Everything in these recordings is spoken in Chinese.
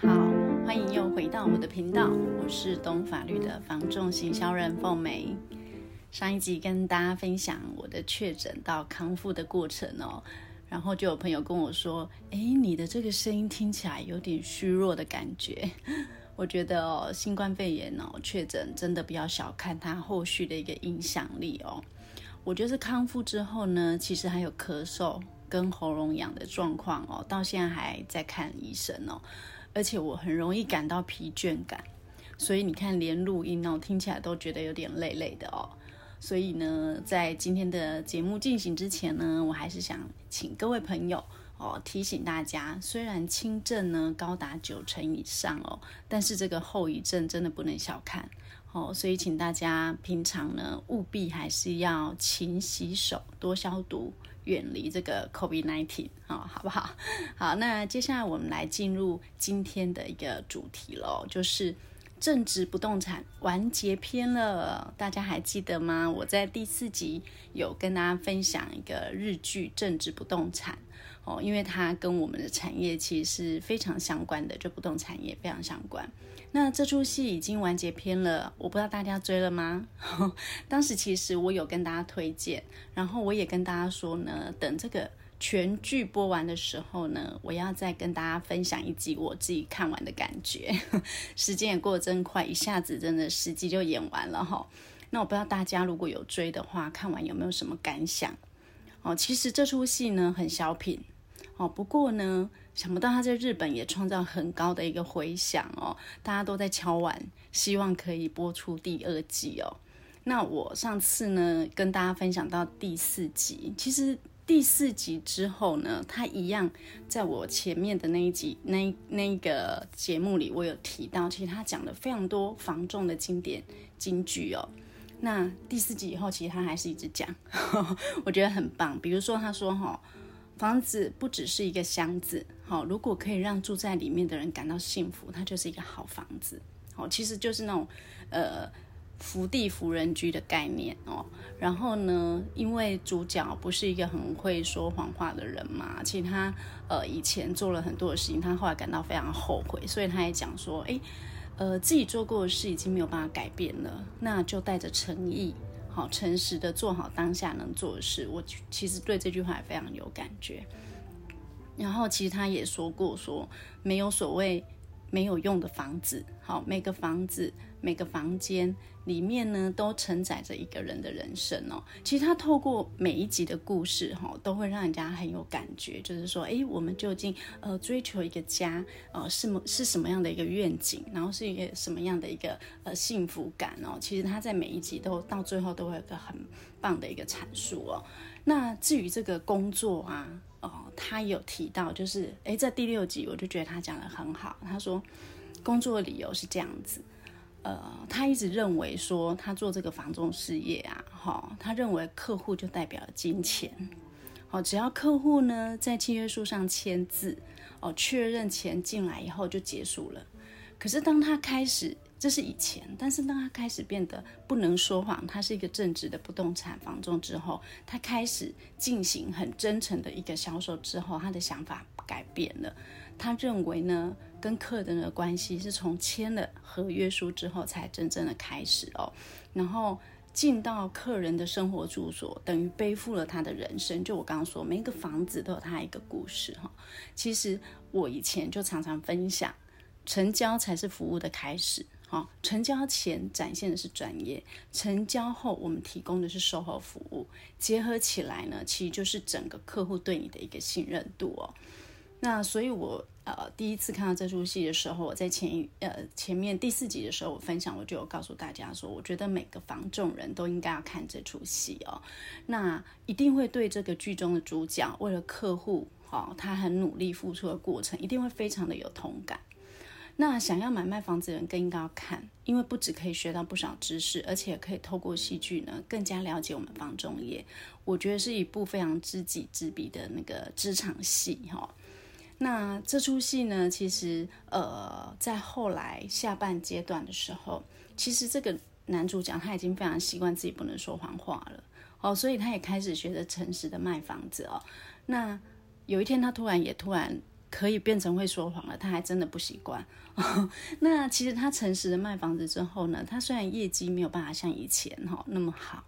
好，欢迎又回到我的频道，我是懂法律的房仲行销人凤梅。上一集跟大家分享我的确诊到康复的过程哦，然后就有朋友跟我说：“哎，你的这个声音听起来有点虚弱的感觉。”我觉得哦，新冠肺炎哦，确诊真的不要小看它后续的一个影响力哦。我就是康复之后呢，其实还有咳嗽跟喉咙痒的状况哦，到现在还在看医生哦。而且我很容易感到疲倦感，所以你看连录音哦，听起来都觉得有点累累的哦。所以呢，在今天的节目进行之前呢，我还是想请各位朋友哦提醒大家，虽然轻症呢高达九成以上哦，但是这个后遗症真的不能小看哦。所以请大家平常呢务必还是要勤洗手、多消毒。远离这个 COVID-19 啊，好不好？好，那接下来我们来进入今天的一个主题喽，就是正职不动产完结篇了。大家还记得吗？我在第四集有跟大家分享一个日剧《正职不动产》哦，因为它跟我们的产业其实是非常相关的，就不动产业非常相关。那这出戏已经完结篇了，我不知道大家追了吗？当时其实我有跟大家推荐，然后我也跟大家说呢，等这个全剧播完的时候呢，我要再跟大家分享一集我自己看完的感觉。时间也过得真快，一下子真的十集就演完了哈。那我不知道大家如果有追的话，看完有没有什么感想？哦，其实这出戏呢很小品。哦，不过呢，想不到他在日本也创造很高的一个回响哦，大家都在敲碗，希望可以播出第二季哦。那我上次呢跟大家分享到第四集，其实第四集之后呢，他一样在我前面的那一集那那个节目里，我有提到，其实他讲了非常多防重的经典金句哦。那第四集以后，其实他还是一直讲，我觉得很棒。比如说他说哈。房子不只是一个箱子，好，如果可以让住在里面的人感到幸福，它就是一个好房子，好，其实就是那种，呃，福地福人居的概念哦。然后呢，因为主角不是一个很会说谎话的人嘛，其实他呃以前做了很多的事情，他后来感到非常后悔，所以他也讲说，哎，呃，自己做过的事已经没有办法改变了，那就带着诚意。好，诚实的做好当下能做的事，我其实对这句话也非常有感觉。然后，其实他也说过说，说没有所谓没有用的房子。好，每个房子。每个房间里面呢，都承载着一个人的人生哦。其实他透过每一集的故事哈，都会让人家很有感觉。就是说，哎，我们究竟呃追求一个家，呃是么是什么样的一个愿景，然后是一个什么样的一个呃幸福感哦。其实他在每一集都到最后都会有一个很棒的一个阐述哦。那至于这个工作啊，哦，他有提到，就是诶，在第六集我就觉得他讲的很好。他说，工作的理由是这样子。呃，他一直认为说，他做这个房仲事业啊，哈，他认为客户就代表了金钱，好，只要客户呢在契约书上签字，哦，确认钱进来以后就结束了。可是当他开始，这是以前，但是当他开始变得不能说谎，他是一个正直的不动产房仲之后，他开始进行很真诚的一个销售之后，他的想法改变了。他认为呢，跟客人的关系是从签了合约书之后才真正的开始哦。然后进到客人的生活住所，等于背负了他的人生。就我刚刚说，每一个房子都有他一个故事哈。其实我以前就常常分享，成交才是服务的开始。好，成交前展现的是专业，成交后我们提供的是售后服务，结合起来呢，其实就是整个客户对你的一个信任度哦。那所以我，呃第一次看到这出戏的时候，我在前一呃前面第四集的时候，我分享我就有告诉大家说，我觉得每个房仲人都应该要看这出戏哦。那一定会对这个剧中的主角为了客户，哈、哦，他很努力付出的过程，一定会非常的有同感。那想要买卖房子的人更应该要看，因为不只可以学到不少知识，而且可以透过戏剧呢，更加了解我们房仲业。我觉得是一部非常知己知彼的那个职场戏，哈、那这出戏呢，其实呃，在后来下半阶段的时候，其实这个男主角他已经非常习惯自己不能说谎话了哦，所以他也开始学着诚实的卖房子哦。那有一天，他突然也突然可以变成会说谎了，他还真的不习惯。那其实他诚实的卖房子之后呢，他虽然业绩没有办法像以前哈那么好。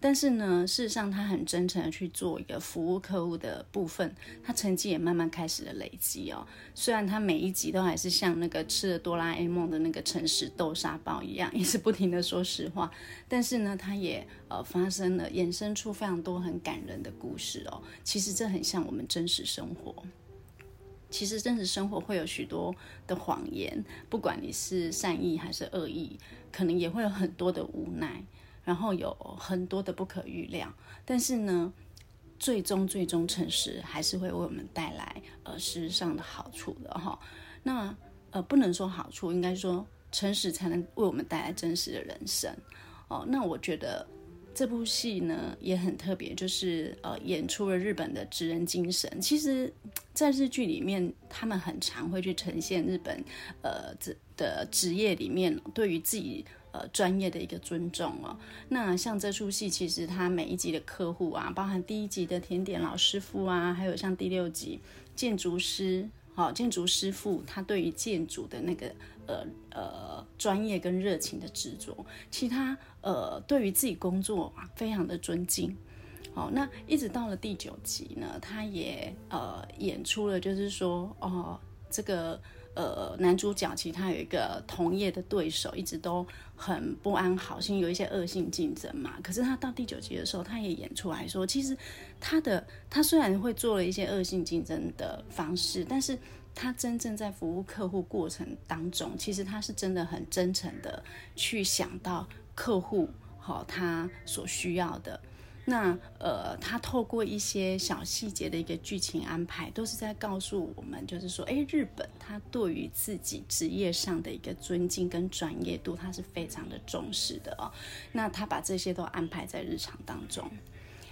但是呢，事实上他很真诚的去做一个服务客户的部分，他成绩也慢慢开始了累积哦。虽然他每一集都还是像那个吃了哆啦 A 梦的那个诚实豆沙包一样，一直不停的说实话，但是呢，他也呃发生了衍生出非常多很感人的故事哦。其实这很像我们真实生活。其实真实生活会有许多的谎言，不管你是善意还是恶意，可能也会有很多的无奈。然后有很多的不可预料，但是呢，最终最终诚实还是会为我们带来呃实质上的好处的哈。那呃不能说好处，应该说诚实才能为我们带来真实的人生哦。那我觉得这部戏呢也很特别，就是呃演出了日本的职人精神。其实，在日剧里面，他们很常会去呈现日本呃这的职业里面对于自己。呃，专业的一个尊重哦。那像这出戏，其实它每一集的客户啊，包含第一集的甜点老师傅啊，还有像第六集建筑师，好、建筑师傅他对于建筑的那个呃呃专业跟热情的执着，其他呃对于自己工作非常的尊敬。好、哦，那一直到了第九集呢，他也呃演出了，就是说哦，这个。呃，男主角其实他有一个同业的对手，一直都很不安好心，有一些恶性竞争嘛。可是他到第九集的时候，他也演出来说，其实他的他虽然会做了一些恶性竞争的方式，但是他真正在服务客户过程当中，其实他是真的很真诚的去想到客户好他所需要的。那呃，他透过一些小细节的一个剧情安排，都是在告诉我们，就是说，哎，日本他对于自己职业上的一个尊敬跟专业度，他是非常的重视的哦。那他把这些都安排在日常当中。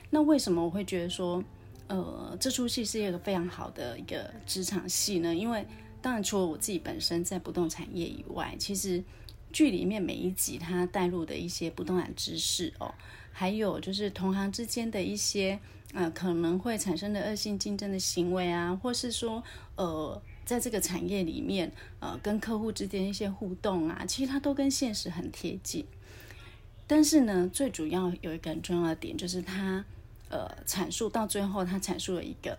那为什么我会觉得说，呃，这出戏是一个非常好的一个职场戏呢？因为当然，除了我自己本身在不动产业以外，其实剧里面每一集他带入的一些不动产知识哦。还有就是同行之间的一些呃可能会产生的恶性竞争的行为啊，或是说呃在这个产业里面呃跟客户之间一些互动啊，其实它都跟现实很贴近。但是呢，最主要有一个很重要的点，就是他呃阐述到最后，他阐述了一个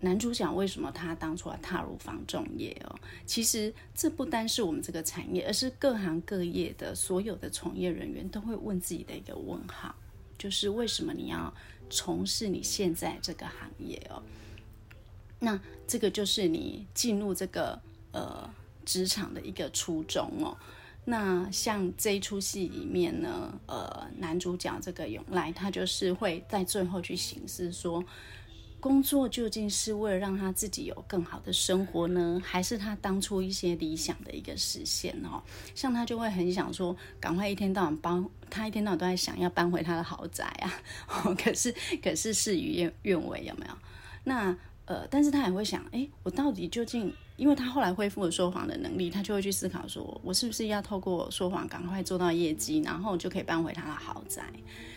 男主角为什么他当初要踏入房仲业哦。其实这不单是我们这个产业，而是各行各业的所有的从业人员都会问自己的一个问号。就是为什么你要从事你现在这个行业哦？那这个就是你进入这个呃职场的一个初衷哦。那像这一出戏里面呢，呃，男主角这个永来，他就是会在最后去行事说。工作究竟是为了让他自己有更好的生活呢，还是他当初一些理想的一个实现哦？像他就会很想说，赶快一天到晚搬，他一天到晚都在想要搬回他的豪宅啊。可是可是事与愿愿违，有没有？那呃，但是他也会想，哎，我到底究竟？因为他后来恢复了说谎的能力，他就会去思考说，我是不是要透过说谎赶快做到业绩，然后就可以搬回他的豪宅？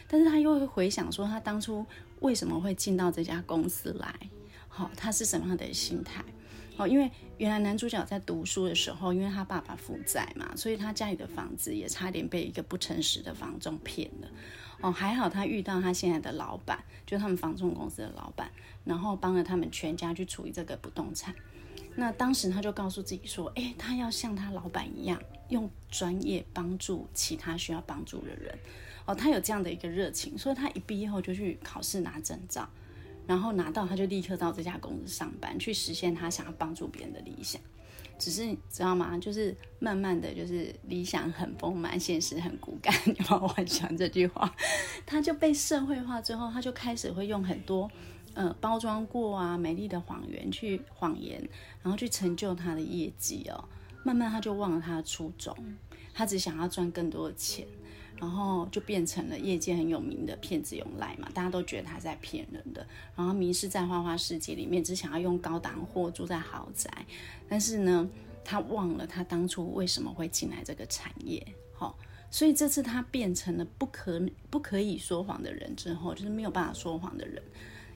但是他又会回想说，他当初为什么会进到这家公司来？好，他是什么样的心态？好，因为原来男主角在读书的时候，因为他爸爸负债嘛，所以他家里的房子也差点被一个不诚实的房仲骗了。哦，还好他遇到他现在的老板，就他们房仲公司的老板，然后帮了他们全家去处理这个不动产。那当时他就告诉自己说：“诶，他要像他老板一样，用专业帮助其他需要帮助的人。哦，他有这样的一个热情，所以他一毕业后就去考试拿证照，然后拿到他就立刻到这家公司上班，去实现他想要帮助别人的理想。只是你知道吗？就是慢慢的就是理想很丰满，现实很骨感。你帮我幻想这句话，他就被社会化之后，他就开始会用很多。”呃，包装过啊，美丽的谎言去谎言，然后去成就他的业绩哦。慢慢他就忘了他的初衷，他只想要赚更多的钱，然后就变成了业界很有名的骗子永濑嘛。大家都觉得他在骗人的，然后迷失在花花世界里面，只想要用高档货住在豪宅。但是呢，他忘了他当初为什么会进来这个产业。好、所以这次他变成了不可不可以说谎的人之后，就是没有办法说谎的人。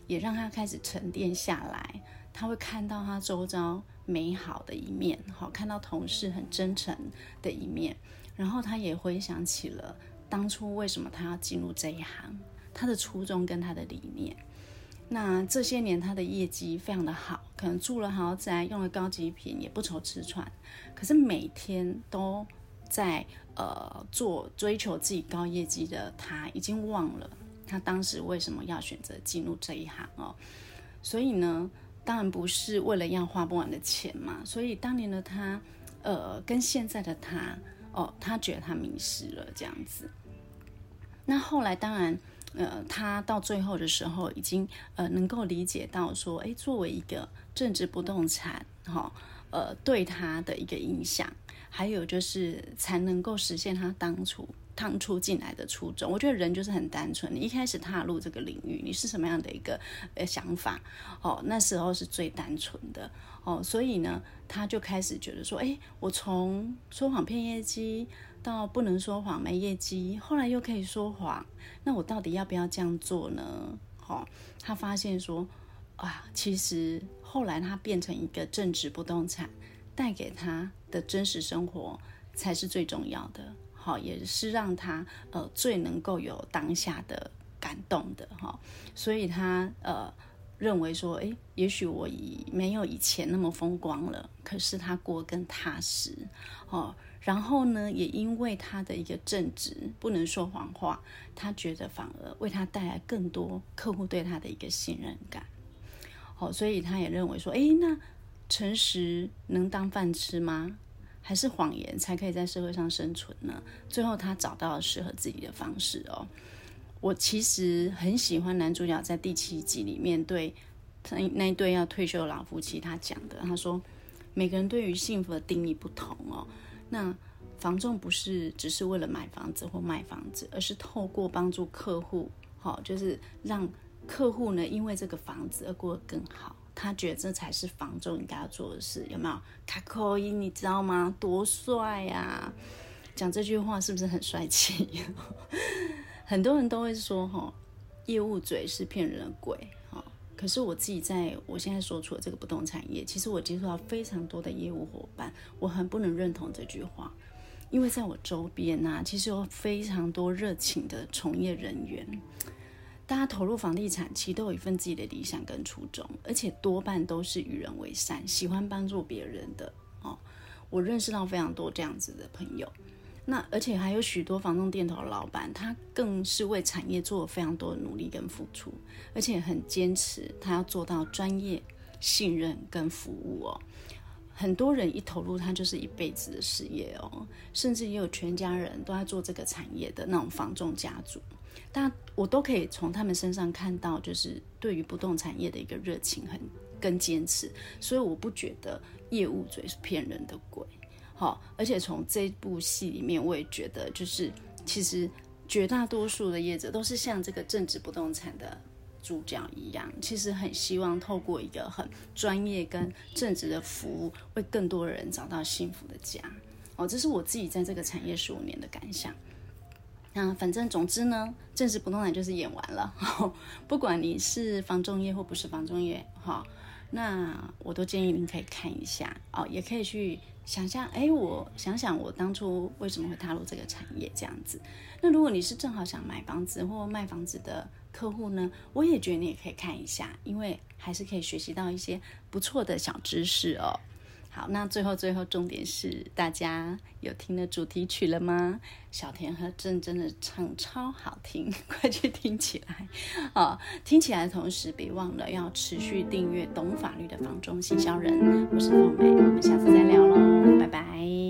也让他开始沉淀下来，他会看到他周遭美好的一面，好，看到同事很真诚的一面，然后他也回想起了当初为什么他要进入这一行，他的初衷跟他的理念。那这些年他的业绩非常的好，可能住了豪宅，用了高级品，也不愁吃穿。可是每天都在呃做追求自己高业绩的他，已经忘了他当时为什么要选择进入这一行哦。所以呢，当然不是为了要花不完的钱嘛。所以当年的他，呃，跟现在的他，哦，他觉得他迷失了这样子。那后来当然。呃，他到最后的时候，已经呃能够理解到说，哎，作为一个政治不动产，哈、哦，呃，对他的一个影响，还有就是才能够实现他当初当初进来的初衷。我觉得人就是很单纯，你一开始踏入这个领域，你是什么样的一个呃想法，哦，那时候是最单纯的，哦，所以呢，他就开始觉得说，哎，我从说谎骗业绩。到不能说谎没业绩，后来又可以说谎，那我到底要不要这样做呢？好、哦，他发现说，啊，其实后来他变成一个正直不动产，带给他的真实生活才是最重要的，好、哦，也是让他呃最能够有当下的感动的哈、哦，所以他呃认为说，诶，也许我已没有以前那么风光了，可是他过更踏实，哦。然后呢，也因为他的一个正直，不能说谎话，他觉得反而为他带来更多客户对他的一个信任感。好，所以他也认为说，哎，那诚实能当饭吃吗？还是谎言才可以在社会上生存呢？最后他找到了适合自己的方式哦。我其实很喜欢男主角在第七集里面对那那一对要退休的老夫妻他讲的，他说每个人对于幸福的定义不同哦。那房仲不是只是为了买房子或卖房子，而是透过帮助客户，好，就是让客户呢，因为这个房子而过得更好。他觉得这才是房仲应该要做的事，有没有？卡扣音，你知道吗？多帅呀！讲这句话是不是很帅气？很多人都会说，哈，业务嘴是骗人的鬼，可是我自己在我现在所处的这个不动产业，其实我接触到非常多的业务伙伴，我很不能认同这句话，因为在我周边呐、啊，其实有非常多热情的从业人员，大家投入房地产，其实都有一份自己的理想跟初衷，而且多半都是与人为善，喜欢帮助别人的哦。我认识到非常多这样子的朋友。那而且还有许多房仲店头的老板，他更是为产业做了非常多的努力跟付出，而且很坚持，他要做到专业、信任跟服务哦。很多人一投入，他就是一辈子的事业哦，甚至也有全家人都在做这个产业的那种房仲家族，但我都可以从他们身上看到，就是对于不动产业的一个热情很跟坚持，所以我不觉得业务嘴是骗人的鬼。好，而且从这部戏里面，我也觉得，就是其实绝大多数的业者都是像这个正职不动产的主角一样，其实很希望透过一个很专业跟正直的服务，为更多人找到幸福的家。哦，这是我自己在这个产业十五年的感想。那反正总之呢，正职不动产就是演完了。不管你是房仲业或不是房仲业，哈，那我都建议您可以看一下哦，也可以去。想象，哎，我想想，我当初为什么会踏入这个产业这样子？那如果你是正好想买房子或卖房子的客户呢？我也觉得你也可以看一下，因为还是可以学习到一些不错的小知识哦。好，那最后最后重点是，大家有听的主题曲了吗？小田和正真的唱超好听，快去听起来哦！听起来的同时，别忘了要持续订阅懂法律的房中行销人，我是凤美，我们下次再聊喽，拜拜。